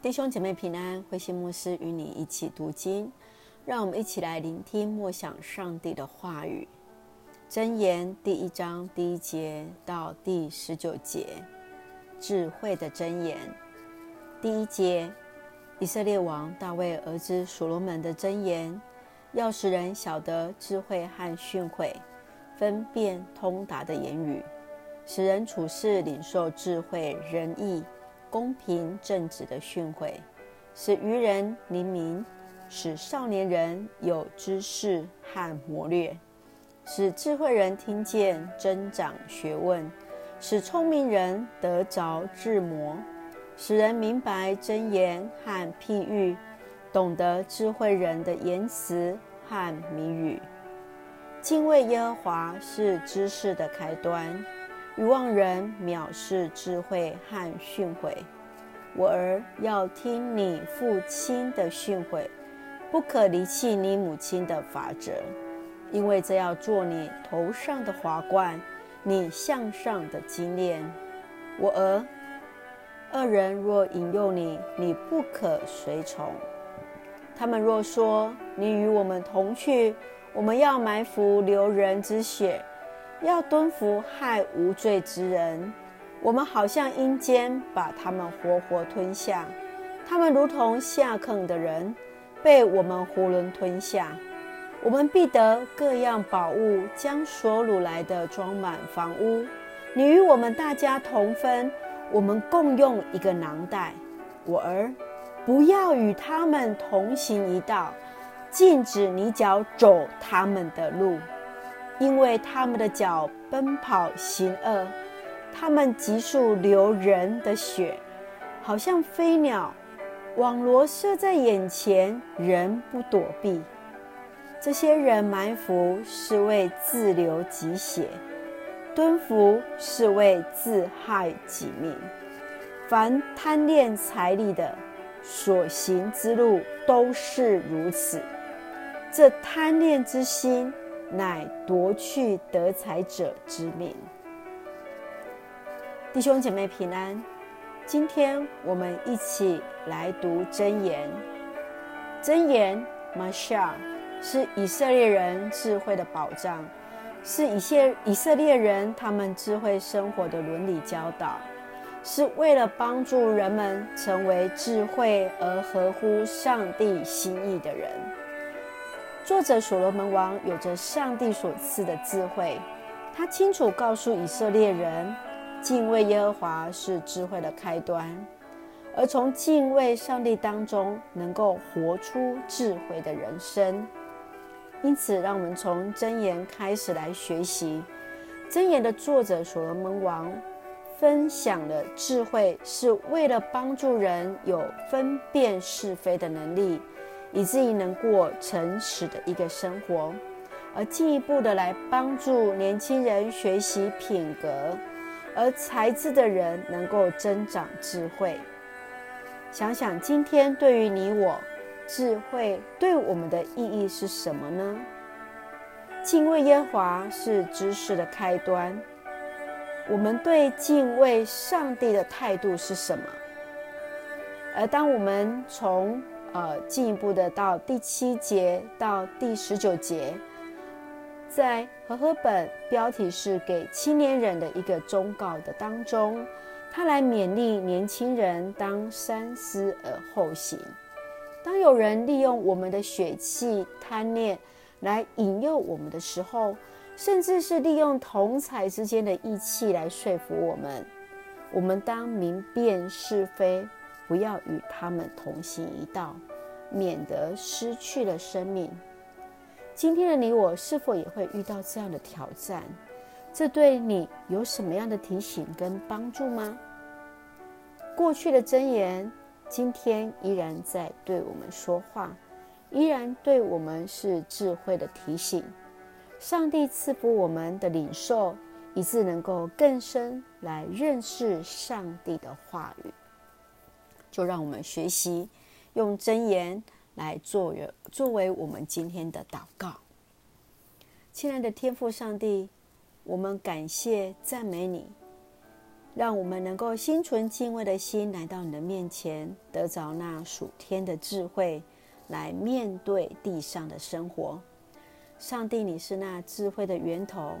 弟兄姐妹平安，慧馨牧师与你一起读经，让我们一起来聆听默想上帝的话语。箴言第一章第一节到第十九节，智慧的箴言。第一节，以色列王大卫儿子所罗门的箴言，要使人晓得智慧和训诲，分辨通达的言语，使人处事领受智慧仁义。公平正直的训诲，使愚人灵明，使少年人有知识和谋略，使智慧人听见增长学问，使聪明人得着智谋，使人明白箴言和譬喻，懂得智慧人的言辞和谜语。敬畏耶和华是知识的开端。愚妄人藐视智慧和训诲。我儿要听你父亲的训诲，不可离弃你母亲的法则，因为这要做你头上的华冠，你向上的金链。我儿，恶人若引诱你，你不可随从。他们若说你与我们同去，我们要埋伏流人之血。要蹲伏害无罪之人，我们好像阴间把他们活活吞下，他们如同下坑的人，被我们囫囵吞下。我们必得各样宝物，将所掳来的装满房屋。你与我们大家同分，我们共用一个囊袋。我儿，不要与他们同行一道，禁止你脚走他们的路。因为他们的脚奔跑行恶，他们急速流人的血，好像飞鸟，网罗设在眼前，人不躲避。这些人埋伏是为自流己血，蹲伏是为自害己命。凡贪恋财利的，所行之路都是如此。这贪恋之心，乃夺去得财者之命。弟兄姐妹平安，今天我们一起来读箴言。箴言 m a s h a 是以色列人智慧的宝藏，是以些以色列人他们智慧生活的伦理教导，是为了帮助人们成为智慧而合乎上帝心意的人。作者所罗门王有着上帝所赐的智慧，他清楚告诉以色列人，敬畏耶和华是智慧的开端，而从敬畏上帝当中能够活出智慧的人生。因此，让我们从箴言开始来学习。箴言的作者所罗门王分享了智慧，是为了帮助人有分辨是非的能力。以至于能过诚实的一个生活，而进一步的来帮助年轻人学习品格，而才智的人能够增长智慧。想想今天对于你我，智慧对我们的意义是什么呢？敬畏耶华是知识的开端。我们对敬畏上帝的态度是什么？而当我们从呃，进一步的到第七节到第十九节，在和合本标题是给青年人的一个忠告的当中，他来勉励年轻人当三思而后行。当有人利用我们的血气贪念来引诱我们的时候，甚至是利用同侪之间的义气来说服我们，我们当明辨是非。不要与他们同行一道，免得失去了生命。今天的你我是否也会遇到这样的挑战？这对你有什么样的提醒跟帮助吗？过去的箴言，今天依然在对我们说话，依然对我们是智慧的提醒。上帝赐福我们的领受，以致能够更深来认识上帝的话语。就让我们学习用真言来作为作为我们今天的祷告。亲爱的天父上帝，我们感谢赞美你，让我们能够心存敬畏的心来到你的面前，得着那属天的智慧，来面对地上的生活。上帝，你是那智慧的源头。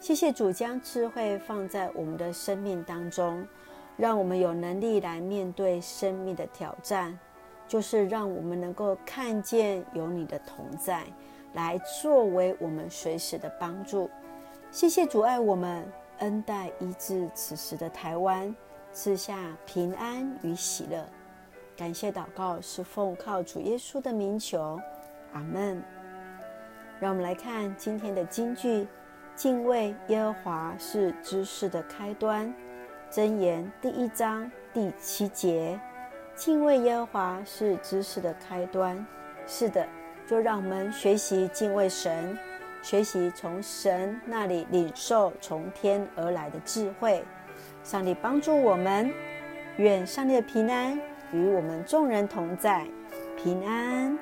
谢谢主将智慧放在我们的生命当中，让我们有能力来面对生命的挑战，就是让我们能够看见有你的同在，来作为我们随时的帮助。谢谢阻碍我们。恩待医治此时的台湾，赐下平安与喜乐。感谢祷告是奉靠主耶稣的名求，阿门。让我们来看今天的金句：敬畏耶和华是知识的开端。箴言第一章第七节：敬畏耶和华是知识的开端。是的，就让我们学习敬畏神。学习从神那里领受从天而来的智慧，上帝帮助我们，愿上帝的平安与我们众人同在，平安。